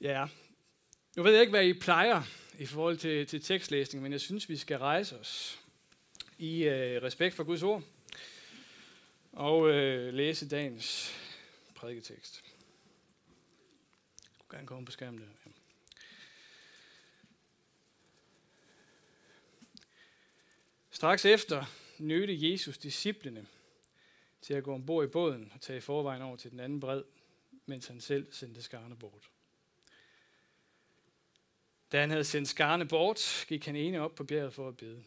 Ja, nu ved jeg ikke, hvad I plejer i forhold til, til tekstlæsning, men jeg synes, vi skal rejse os i øh, respekt for Guds ord og øh, læse dagens prædiketekst. Du kan gerne komme på skærmen der. Ja. Straks efter nødte Jesus disciplene til at gå ombord i båden og tage forvejen over til den anden bred, mens han selv sendte skarne bort. Da han havde sendt skarne bort, gik han ene op på bjerget for at bede.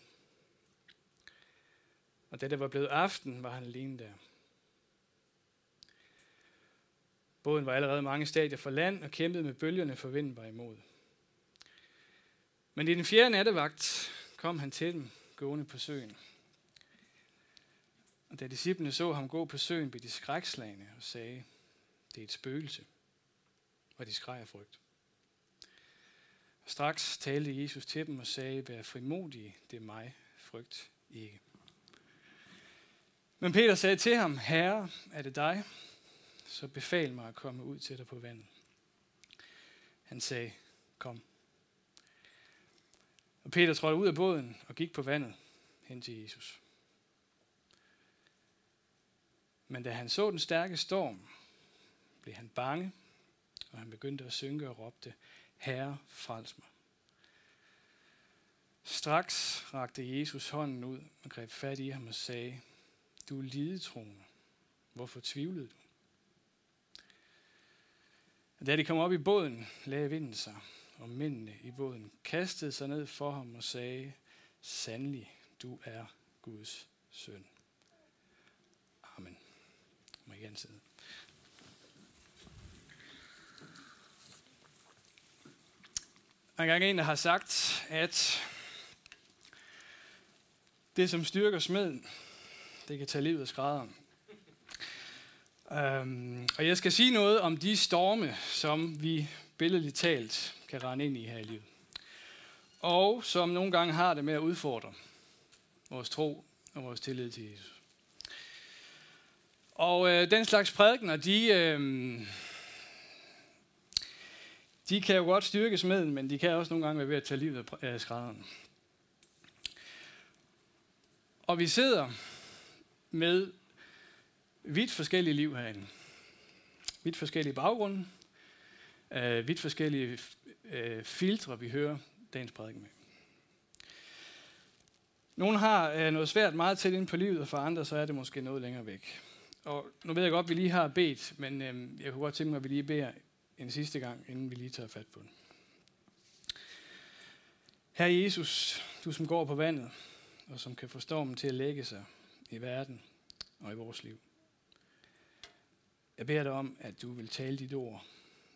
Og da det var blevet aften, var han alene der. Båden var allerede mange stadier fra land og kæmpede med bølgerne, for vinden var imod. Men i den fjerde nattevagt kom han til dem, gående på søen. Og da disciplene så ham gå på søen, blev de skrækslagende og sagde, det er et spøgelse. Og de skreg af frygt. Straks talte Jesus til dem og sagde, vær frimodige, det er mig, frygt ikke. Men Peter sagde til ham, Herre, er det dig? Så befal mig at komme ud til dig på vandet. Han sagde, kom. Og Peter trådte ud af båden og gik på vandet hen til Jesus. Men da han så den stærke storm, blev han bange, og han begyndte at synke og råbte, Herre, frels mig. Straks rakte Jesus hånden ud og greb fat i ham og sagde, du er lidetroende. Hvorfor tvivlede du? Da de kom op i båden, lagde vinden sig, og mændene i båden kastede sig ned for ham og sagde, Sandelig, du er Guds søn. Amen. Må igen sidde. Der er en, der har sagt, at det, som styrker smeden, det kan tage livet af skrædderen. Um, øhm, og jeg skal sige noget om de storme, som vi billedligt talt kan rende ind i her i livet. Og som nogle gange har det med at udfordre vores tro og vores tillid til Jesus. Og øh, den slags prædikner, de, øh, de kan jo godt styrke smeden, men de kan også nogle gange være ved at tage livet af skrædderen. Og vi sidder med vidt forskellige liv herinde. Vidt forskellige baggrunde. Øh, vidt forskellige øh, filtre, vi hører dagens prædiken med. Nogle har øh, noget svært meget tæt ind på livet, og for andre så er det måske noget længere væk. Og nu ved jeg godt, at vi lige har bedt, men øh, jeg kunne godt tænke mig, at vi lige beder en sidste gang, inden vi lige tager fat på den. Herre Jesus, du som går på vandet, og som kan få stormen til at lægge sig i verden og i vores liv. Jeg beder dig om, at du vil tale dit ord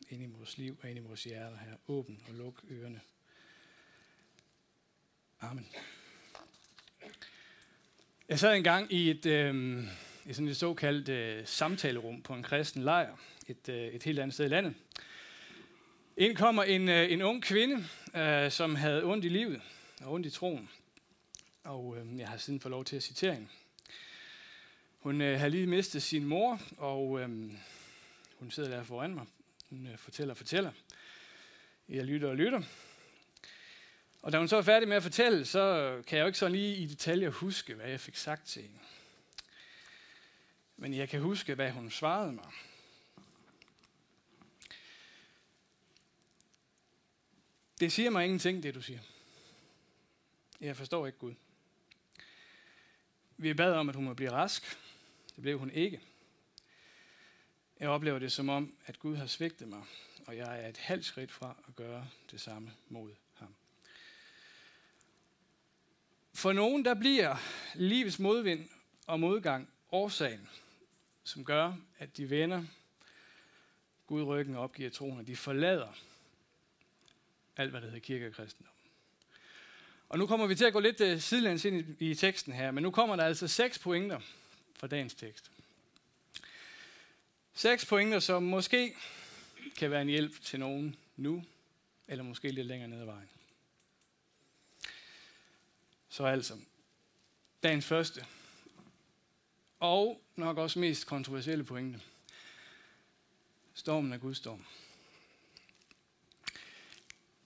ind i vores liv og ind i vores hjerter her. Åbn og luk ørerne. Amen. Jeg sad engang i et, øh, i sådan et såkaldt øh, samtalerum på en kristen lejr, et, øh, et helt andet sted i landet. Ind kommer en, øh, en ung kvinde, øh, som havde ondt i livet og ondt i troen. Og øh, jeg har siden fået lov til at citere hende. Hun øh, har lige mistet sin mor, og øh, hun sidder der foran mig. Hun øh, fortæller og fortæller. Jeg lytter og lytter. Og da hun så er færdig med at fortælle, så kan jeg jo ikke så lige i detaljer huske, hvad jeg fik sagt til hende. Men jeg kan huske, hvad hun svarede mig. Det siger mig ingenting, det du siger. Jeg forstår ikke Gud. Vi bad om, at hun må blive rask. Det blev hun ikke. Jeg oplever det som om, at Gud har svigtet mig, og jeg er et halvt skridt fra at gøre det samme mod ham. For nogen, der bliver livets modvind og modgang årsagen, som gør, at de vender Gud ryggen og opgiver troen, og de forlader alt, hvad der hedder kirke og kristendom. Og nu kommer vi til at gå lidt uh, sidelæns ind i, i teksten her, men nu kommer der altså seks pointer fra dagens tekst. Seks pointer, som måske kan være en hjælp til nogen nu, eller måske lidt længere ned ad vejen. Så altså, dagens første, og nok også mest kontroversielle pointe. Stormen er Guds storm.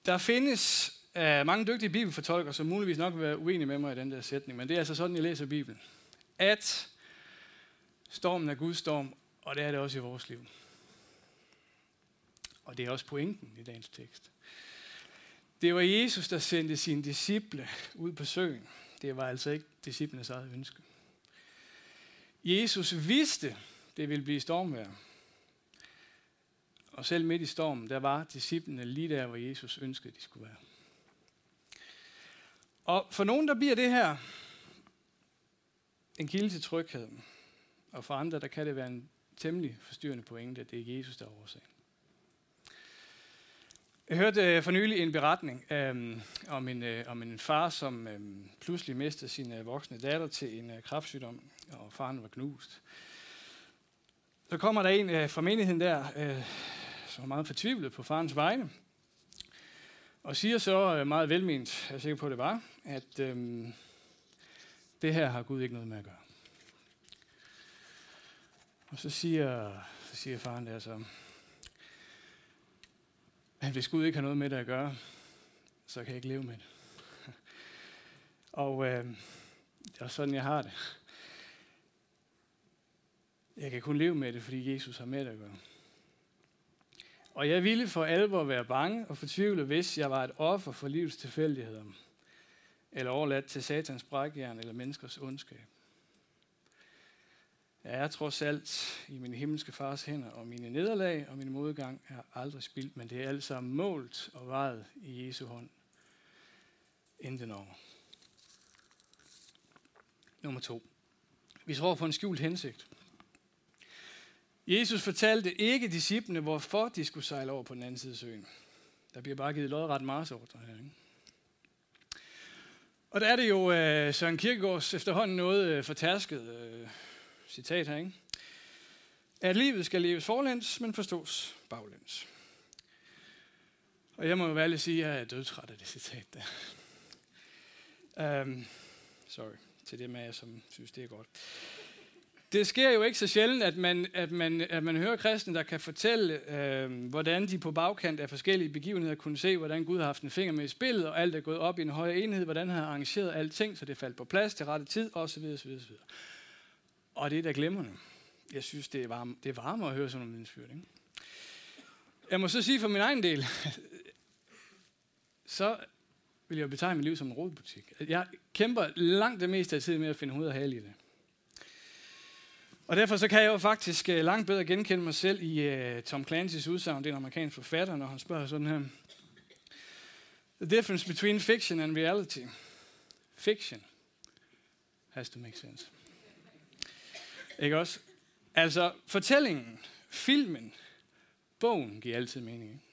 Der findes uh, mange dygtige bibelfortolkere, som muligvis nok vil være uenige med mig i den der sætning, men det er altså sådan, jeg læser Bibelen. At stormen er Guds storm, og det er det også i vores liv. Og det er også pointen i dagens tekst. Det var Jesus, der sendte sine disciple ud på søen. Det var altså ikke disciplenes eget ønske. Jesus vidste, det ville blive stormvejr. Og selv midt i stormen, der var disciplene lige der, hvor Jesus ønskede, de skulle være. Og for nogen, der bliver det her en kilde til tryghed. Og for andre, der kan det være en temmelig forstyrrende pointe, at det er Jesus, der er årsagen. Jeg hørte øh, for nylig en beretning øhm, om, en, øh, om en far, som øhm, pludselig mistede sin øh, voksne datter til en øh, kræftsygdom, og faren var knust. Så kommer der en øh, fra menigheden der, øh, og meget fortvivlet på farens vegne, og siger så øh, meget velment, jeg er sikker på, at det var, at øhm, det her har Gud ikke noget med at gøre. Og så siger, så siger faren der så, at hvis Gud ikke har noget med det at gøre, så kan jeg ikke leve med det. Og øh, det er sådan, jeg har det. Jeg kan kun leve med det, fordi Jesus har med det at gøre. Og jeg ville for alvor være bange og fortvivle, hvis jeg var et offer for livets tilfældigheder, eller overladt til satans brækjern eller menneskers ondskab. Jeg er trods alt i min himmelske fars hænder, og mine nederlag og min modgang er aldrig spildt, men det er alt sammen målt og vejet i Jesu hånd. Inden over. Nummer to. Vi tror på en skjult hensigt. Jesus fortalte ikke disciplene, hvorfor de skulle sejle over på den anden side af søen. Der bliver bare givet lodret marsordre her. Ikke? Og der er det jo uh, Søren Kierkegaards efterhånden noget uh, fortærsket uh, citat her, ikke? At livet skal leves forlæns, men forstås baglæns. Og jeg må jo være sige, at jeg er dødtræt af det citat der. Um, sorry til det med jer, som synes, det er godt. Det sker jo ikke så sjældent, at man, at man, at man hører kristne, der kan fortælle, øh, hvordan de på bagkant af forskellige begivenheder kunne se, hvordan Gud har haft en finger med i spillet, og alt er gået op i en højere enhed, hvordan han har arrangeret alting, så det faldt på plads til rette tid, osv. osv., osv. Og det er da glemrende. Jeg synes, det er, varme, det er varme at høre sådan nogle vidensbyrd. Ikke? Jeg må så sige for min egen del, så vil jeg betegne mit liv som en rådbutik. Jeg kæmper langt det meste af tiden med at finde hoved og hale i det. Og derfor så kan jeg jo faktisk øh, langt bedre genkende mig selv i uh, Tom Clancy's udsagn, det er en amerikansk forfatter, når han spørger sådan her. The difference between fiction and reality. Fiction has to make sense. Ikke også? Altså, fortællingen, filmen, bogen giver altid mening.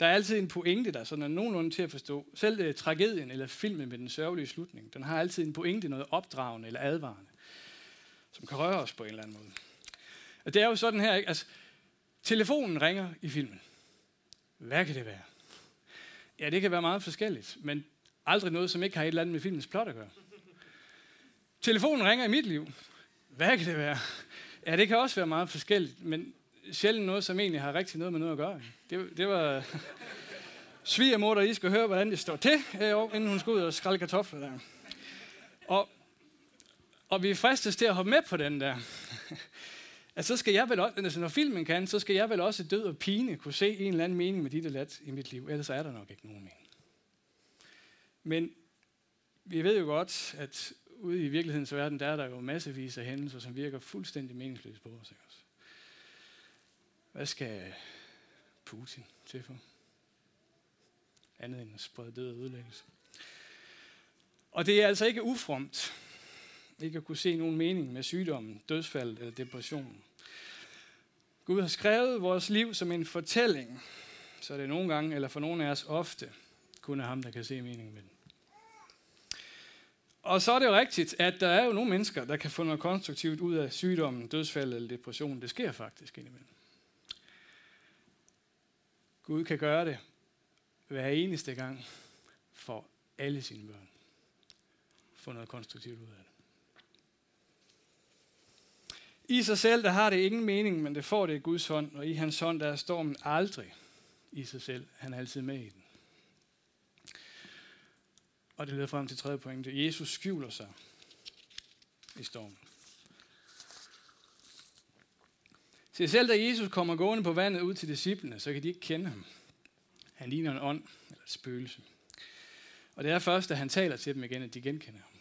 Der er altid en pointe, der sådan er nogenlunde til at forstå. Selv uh, tragedien eller filmen med den sørgelige slutning, den har altid en pointe, noget opdragende eller advarende, som kan røre os på en eller anden måde. Og det er jo sådan her, ikke? Altså, telefonen ringer i filmen. Hvad kan det være? Ja, det kan være meget forskelligt, men aldrig noget, som ikke har et eller andet med filmens plot at gøre. Telefonen ringer i mit liv. Hvad kan det være? Ja, det kan også være meget forskelligt, men sjældent noget, som egentlig har rigtig noget med noget at gøre. Det, det var svigermor, der lige skal høre, hvordan det står til, øh, inden hun skal ud og skrælle kartofler der. Og, og vi fristes til at hoppe med på den der. at så skal jeg vel også, altså når filmen kan, så skal jeg vel også død og pine kunne se en eller anden mening med dit og lat i mit liv. Ellers er der nok ikke nogen mening. Men vi ved jo godt, at ude i virkelighedens verden, der er der jo massevis af hændelser, som virker fuldstændig meningsløse på os. Ikke? Hvad skal Putin til for? Andet end at sprede død og ødelæggelse. Og det er altså ikke ufromt, ikke at kunne se nogen mening med sygdommen, dødsfald eller depression. Gud har skrevet vores liv som en fortælling, så det nogle gange, eller for nogle af os ofte, kun er ham, der kan se meningen med den. Og så er det jo rigtigt, at der er jo nogle mennesker, der kan få noget konstruktivt ud af sygdommen, dødsfald eller depression. Det sker faktisk indimellem. Gud kan gøre det hver eneste gang for alle sine børn. Få noget konstruktivt ud af det. I sig selv, der har det ingen mening, men det får det i Guds hånd, og i hans hånd, der er stormen aldrig i sig selv. Han er altid med i den. Og det leder frem til tredje pointe. Jesus skjuler sig i stormen. Se, selv da Jesus kommer gående på vandet ud til disciplene, så kan de ikke kende ham. Han ligner en ånd eller et spøgelse. Og det er først, da han taler til dem igen, at de genkender ham.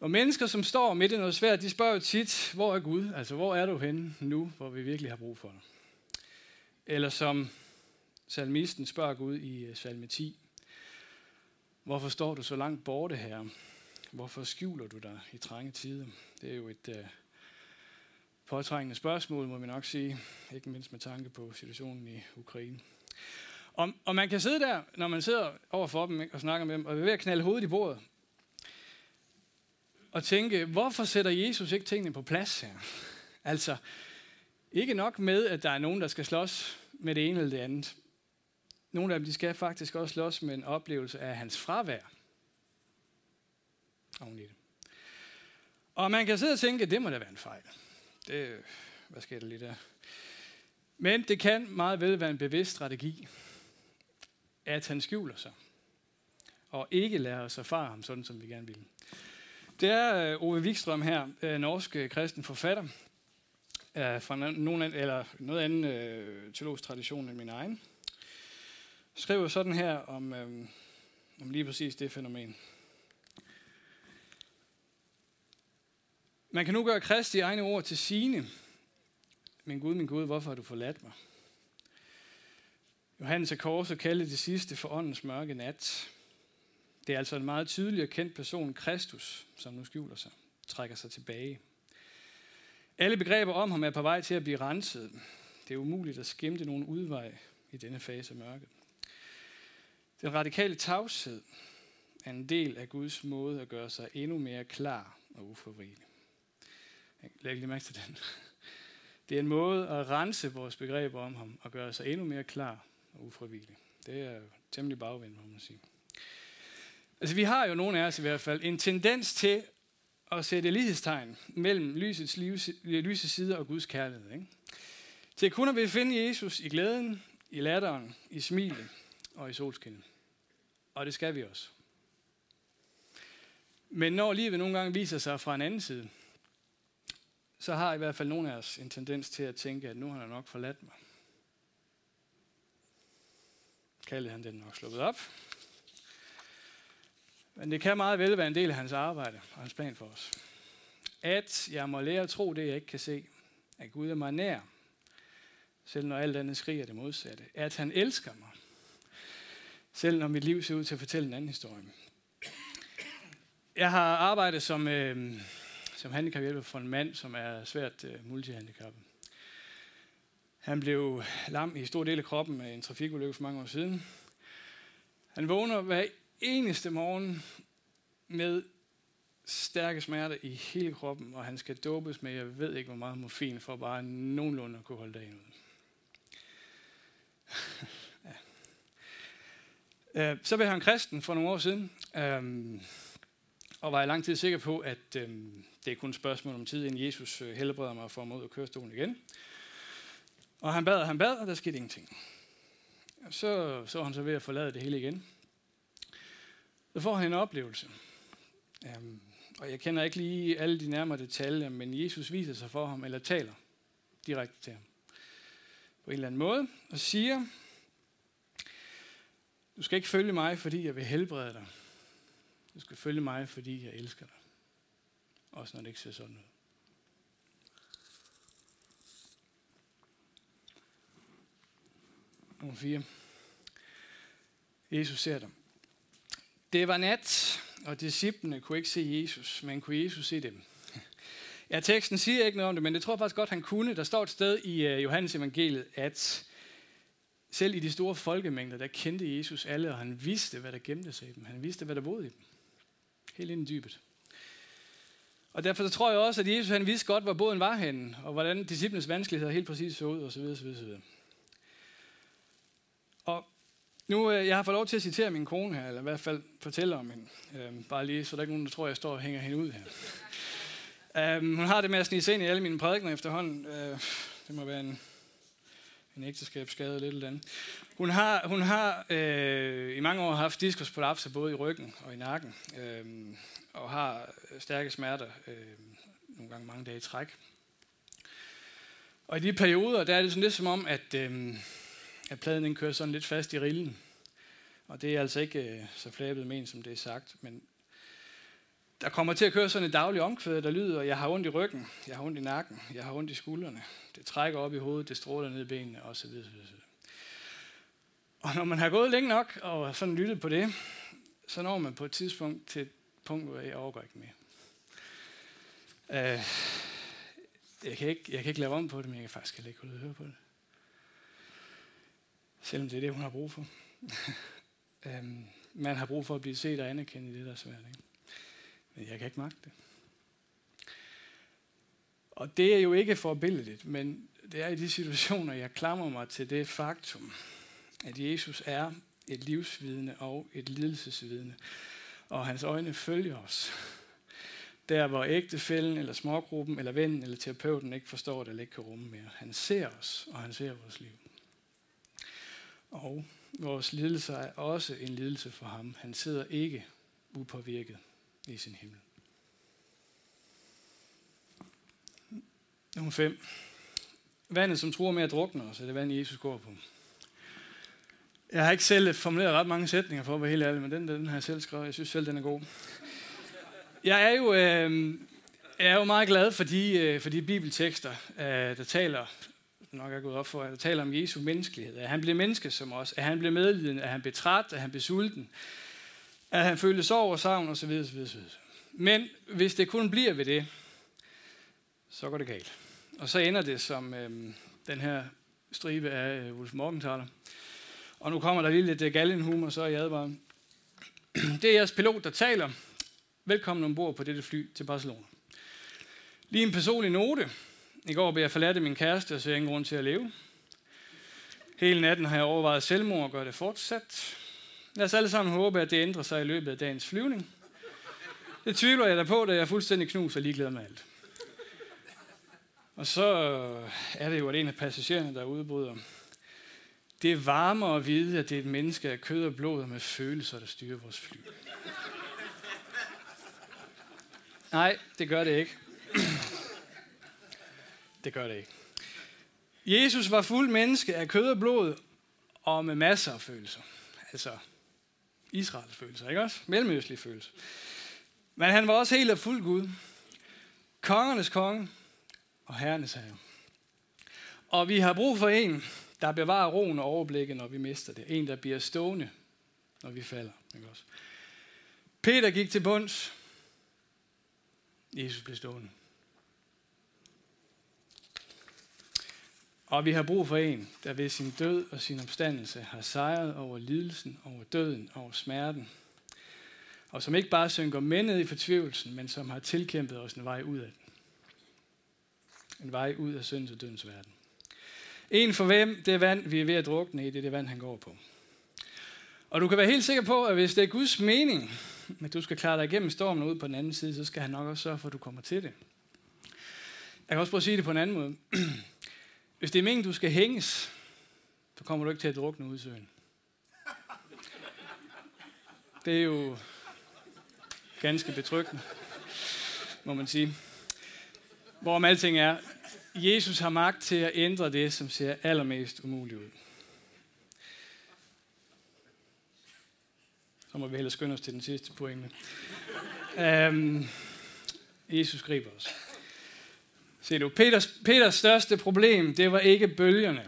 Og mennesker, som står midt i noget svært, de spørger jo tit, hvor er Gud? Altså, hvor er du henne nu, hvor vi virkelig har brug for dig? Eller som salmisten spørger Gud i øh, salme 10. Hvorfor står du så langt borte her? Hvorfor skjuler du dig i trange tider? Det er jo et uh, påtrængende spørgsmål, må vi nok sige. Ikke mindst med tanke på situationen i Ukraine. Og, og man kan sidde der, når man sidder over for dem og snakker med dem, og er ved at knalde hovedet i bordet, og tænke, hvorfor sætter Jesus ikke tingene på plads her? Altså, ikke nok med, at der er nogen, der skal slås med det ene eller det andet. Nogle af dem, de skal faktisk også slås med en oplevelse af hans fravær. Og man kan sidde og tænke, at det må da være en fejl. Det, hvad sker der lige der? Men det kan meget vel være en bevidst strategi, at han skjuler sig, og ikke lader os erfare ham sådan, som vi gerne vil. Det er øh, Ove Wikstrøm her, øh, norsk øh, kristen forfatter, fra nogen anden, eller noget anden øh, teologisk tradition end min egen. Skriver sådan her om, øh, om lige præcis det fænomen. Man kan nu gøre Kristi egne ord til sine. Min Gud, min Gud, hvorfor har du forladt mig? Johannes af Korset kaldte det sidste for åndens mørke nat. Det er altså en meget tydelig og kendt person, Kristus, som nu skjuler sig, trækker sig tilbage. Alle begreber om ham er på vej til at blive renset. Det er umuligt at skimte nogen udvej i denne fase af mørket. Den radikale tavshed er en del af Guds måde at gøre sig endnu mere klar og uforvrigelig. Læg lige mærke til den. Det er en måde at rense vores begreber om ham og gøre sig endnu mere klar og ufrivillig. Det er temmelig bagvendt, må man sige. Altså, vi har jo nogle af os i hvert fald en tendens til at sætte lighedstegn mellem lysets, livs, lyse side og Guds kærlighed. Ikke? Til kun at vi finde Jesus i glæden, i latteren, i smilet og i solskinnet. Og det skal vi også. Men når livet nogle gange viser sig fra en anden side, så har i hvert fald nogle af os en tendens til at tænke, at nu har han nok forladt mig. Kaldet han den nok sluppet op. Men det kan meget vel være en del af hans arbejde og hans plan for os. At jeg må lære at tro det, jeg ikke kan se. At Gud er mig nær, selv når alt andet skriger det modsatte. At han elsker mig, selv når mit liv ser ud til at fortælle en anden historie. Jeg har arbejdet som, øh, som handicaphjælper for en mand, som er svært øh, multihandicappet. Han blev lam i stor del af kroppen med en trafikulykke for mange år siden. Han vågner hver eneste morgen med stærke smerter i hele kroppen, og han skal dopes med, jeg ved ikke hvor meget morfin, for bare nogenlunde at kunne holde dagen ud. ja. Øh, så blev han kristen for nogle år siden, øhm, og var i lang tid sikker på, at øhm, det er kun et spørgsmål om tid, inden Jesus øh, helbreder mig for mod at køre stolen igen. Og han bad, og han bad, og der skete ingenting. Så så han så ved at forlade det hele igen. Så får han en oplevelse. Um, og jeg kender ikke lige alle de nærmere detaljer, men Jesus viser sig for ham, eller taler direkte til ham. På en eller anden måde, og siger, du skal ikke følge mig, fordi jeg vil helbrede dig. Du skal følge mig, fordi jeg elsker dig. Også når det ikke ser sådan ud. Nummer 4. Jesus ser dem. Det var nat, og disciplene kunne ikke se Jesus, men kunne Jesus se dem? Ja, teksten siger ikke noget om det, men det tror jeg faktisk godt, han kunne. Der står et sted i øh, Johannes evangeliet, at selv i de store folkemængder, der kendte Jesus alle, og han vidste, hvad der gemte sig i dem. Han vidste, hvad der boede i dem. Helt ind i dybet. Og derfor så tror jeg også, at Jesus han vidste godt, hvor båden var henne, og hvordan disciplenes vanskeligheder helt præcis så ud, osv. osv., osv. Og nu, øh, jeg har fået lov til at citere min kone her, eller i hvert fald fortælle om hende. Øhm, bare lige, så der er ikke nogen, der tror, jeg står og hænger hende ud her. Øhm, hun har det med at snige ind i alle mine prædikner efterhånden. Øh, det må være en, en ægteskabsskade eller et eller andet. Hun har, hun har øh, i mange år haft diskusprolapser både i ryggen og i nakken, øh, og har stærke smerter, øh, nogle gange mange dage i træk. Og i de perioder, der er det sådan lidt som om, at, øh, at pladen den kører sådan lidt fast i rillen. Og det er altså ikke øh, så flabet men, som det er sagt, men der kommer til at køre sådan et dagligt omkvæd, der lyder, jeg har ondt i ryggen, jeg har ondt i nakken, jeg har ondt i skuldrene, det trækker op i hovedet, det stråler ned i benene, osv. Og når man har gået længe nok og sådan lyttet på det, så når man på et tidspunkt til et punkt, hvor jeg overgår ikke mere. Øh, jeg, kan ikke, jeg kan ikke lave om på det, men jeg kan faktisk heller ikke holde at høre på det. Selvom det er det, hun har brug for. um, man har brug for at blive set og anerkendt i det, der er svært. Ikke? Men jeg kan ikke magte det. Og det er jo ikke forbilledigt, men det er i de situationer, jeg klamrer mig til det faktum, at Jesus er et livsvidne og et lidelsesvidne. Og hans øjne følger os. Der hvor ægtefælden, eller smågruppen, eller vennen, eller terapeuten ikke forstår det, eller ikke kan rumme mere. Han ser os, og han ser vores liv. Og vores lidelse er også en lidelse for ham. Han sidder ikke upåvirket i sin himmel. Nummer 5. Vandet, som tror med at drukne os, er det vand, Jesus går på. Jeg har ikke selv formuleret ret mange sætninger for at være helt ærlig, men den, den har jeg selv skrevet. Jeg synes selv, den er god. Jeg er jo, øh, jeg er jo meget glad for de, øh, for de bibeltekster, øh, der taler, nok er gået op for, der taler om Jesu menneskelighed. At han blev menneske som os, at han blev medlidende, at han blev træt, at han blev sulten, at han følte sorg og savn osv. osv., osv. Men hvis det kun bliver ved det, så går det galt. Og så ender det som øh, den her stribe af øh, Wolf Morgenthaler. Og nu kommer der lige lidt øh, galgenhumor, så er jeg advaret. Det er jeres pilot, der taler. Velkommen ombord på dette fly til Barcelona. Lige en personlig note. I går blev jeg forladt af min kæreste, og så jeg ingen grund til at leve. Hele natten har jeg overvejet selvmord og gør det fortsat. Lad os alle sammen håbe, at det ændrer sig i løbet af dagens flyvning. Det tvivler jeg da på, da jeg er fuldstændig knus og ligeglad med alt. Og så øh, er det jo, at en af passagererne, der udbryder, det varmer at vide, at det er et menneske af kød og blod og med følelser, der styrer vores fly. Nej, det gør det ikke det gør det ikke. Jesus var fuld menneske af kød og blod og med masser af følelser. Altså Israels følelser, ikke også? Mellemøstlige følelser. Men han var også helt og fuld Gud. Kongernes konge og herrenes herre. Og vi har brug for en, der bevarer roen og overblikket, når vi mister det. En, der bliver stående, når vi falder. Ikke også? Peter gik til bunds. Jesus blev stående. Og vi har brug for en, der ved sin død og sin opstandelse har sejret over lidelsen, over døden, over smerten. Og som ikke bare synker med ned i fortvivlelsen, men som har tilkæmpet os en vej ud af den. En vej ud af syndens og dødens verden. En for hvem det vand, vi er ved at drukne i, det er det vand, han går på. Og du kan være helt sikker på, at hvis det er Guds mening, at du skal klare dig igennem stormen ud på den anden side, så skal han nok også sørge for, at du kommer til det. Jeg kan også prøve at sige det på en anden måde. Hvis det er meningen, du skal hænges, så kommer du ikke til at drukne ud i søen. Det er jo ganske betryggende, må man sige. Hvorom alting er, Jesus har magt til at ændre det, som ser allermest umuligt ud. Så må vi hellere skynde os til den sidste pointe. Øhm, Jesus griber os. Se du, Peters, Peters største problem, det var ikke bølgerne,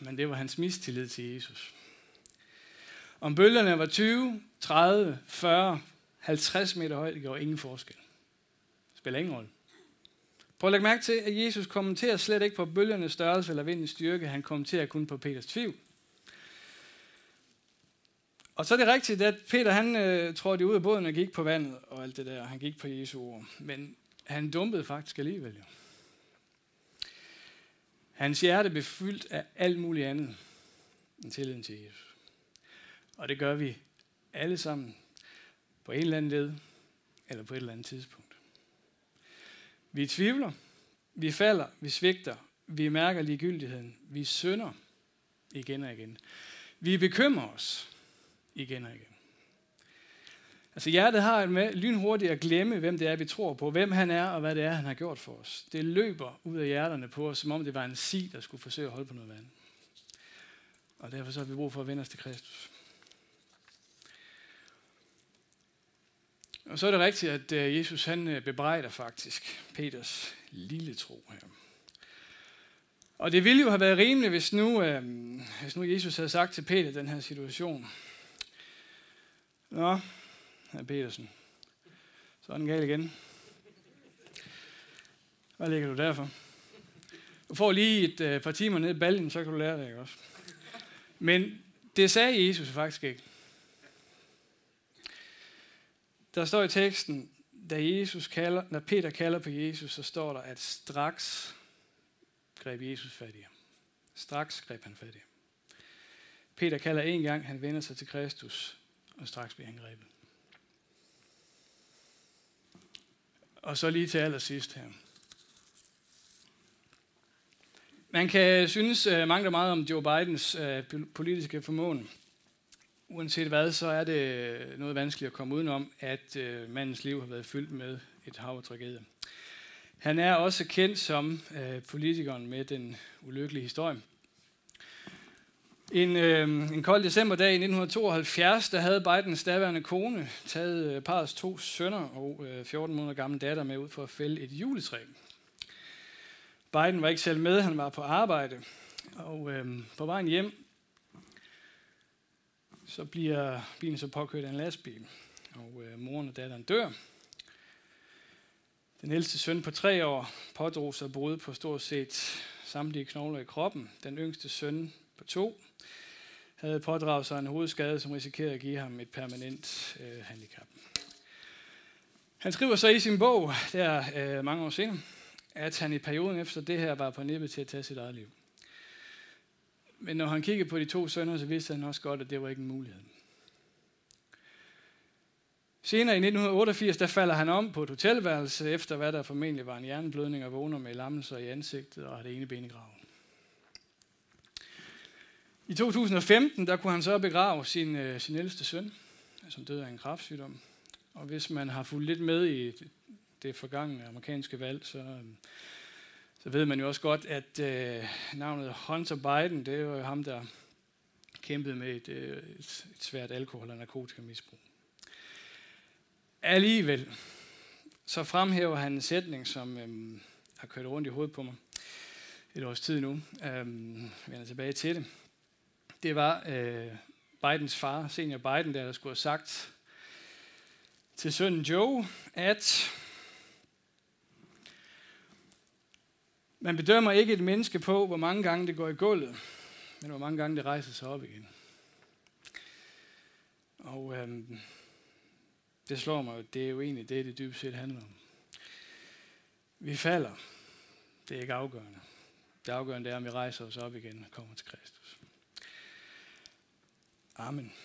men det var hans mistillid til Jesus. Om bølgerne var 20, 30, 40, 50 meter højt, det gjorde ingen forskel. Det spiller ingen rolle. Prøv at lægge mærke til, at Jesus kommenterer slet ikke på bølgernes størrelse eller vindens styrke. Han kommenterer kun på Peters tvivl. Og så er det rigtigt, at Peter han øh, trådte ud af båden og gik på vandet og alt det der. Han gik på Jesu ord. Men han dumpede faktisk alligevel. Jo. Hans hjerte blev fyldt af alt muligt andet end tilliden til Jesus. Og det gør vi alle sammen på en eller anden led, eller på et eller andet tidspunkt. Vi tvivler, vi falder, vi svigter, vi mærker ligegyldigheden, vi synder, igen og igen. Vi bekymrer os igen og igen. Altså hjertet har med lynhurtigt at glemme, hvem det er, vi tror på, hvem han er og hvad det er, han har gjort for os. Det løber ud af hjerterne på os, som om det var en si, der skulle forsøge at holde på noget vand. Og derfor så har vi brug for at vende os til Kristus. Og så er det rigtigt, at øh, Jesus han øh, bebrejder faktisk Peters lille tro her. Og det ville jo have været rimeligt, hvis nu, øh, hvis nu Jesus havde sagt til Peter den her situation. Nå, af Petersen, så er den gal igen. Hvad ligger du derfor? Du får lige et øh, par timer ned i ballen, så kan du lære det, ikke også? Men det sagde Jesus faktisk ikke. Der står i teksten, da, Jesus kalder, når Peter kalder på Jesus, så står der, at straks greb Jesus fat i ham. Straks greb han fat i ham. Peter kalder en gang, han vender sig til Kristus, og straks bliver han grebet. Og så lige til allersidst her. Man kan synes øh, uh, mangt meget om Joe Bidens uh, politiske formåen. Uanset hvad, så er det øh, noget vanskeligt at komme udenom, at uh, mandens liv har været fyldt med et hav af tragedier. Han er også kendt som uh, politikeren med den ulykkelige historie. En, øh, en kold decemberdag i 1972, der havde Bidens daværende kone taget øh, parrets to sønner og øh, 14 måneder gamle datter med ud for at fælde et juletræ. Biden var ikke selv med, han var på arbejde. Og øh, på vejen hjem, så bliver bilen så påkørt af en lastbil. Og øh, moren og datteren dør. Den ældste søn på tre år pådrog sig brud på stort set samtlige knogler i kroppen. Den yngste søn på to havde pådraget sig en hovedskade, som risikerede at give ham et permanent øh, handicap. Han skriver så i sin bog, der øh, mange år senere, at han i perioden efter det her var på nippet til at tage sit eget liv. Men når han kiggede på de to sønner, så vidste han også godt, at det var ikke en mulighed. Senere i 1988, der falder han om på et hotelværelse, efter hvad der formentlig var en hjerneblødning og vågner med lammelser i ansigtet og har det ene ben i graven. I 2015, der kunne han så begrave sin, øh, sin ældste søn, som døde af en kraftsygdom. Og hvis man har fulgt lidt med i det, det forgangne amerikanske valg, så, øh, så ved man jo også godt, at øh, navnet Hunter Biden, det er jo ham, der kæmpede med et, øh, et, et svært alkohol- og narkotikamisbrug. Alligevel, så fremhæver han en sætning, som øh, har kørt rundt i hovedet på mig et års tid nu. Øh, vender tilbage til det det var øh, Bidens far, senior Biden, der, der skulle have sagt til sønnen Joe, at man bedømmer ikke et menneske på, hvor mange gange det går i gulvet, men hvor mange gange det rejser sig op igen. Og øh, det slår mig det er jo egentlig det, det dybest set handler om. Vi falder. Det er ikke afgørende. Det afgørende er, om vi rejser os op igen og kommer til Kristus. Amen.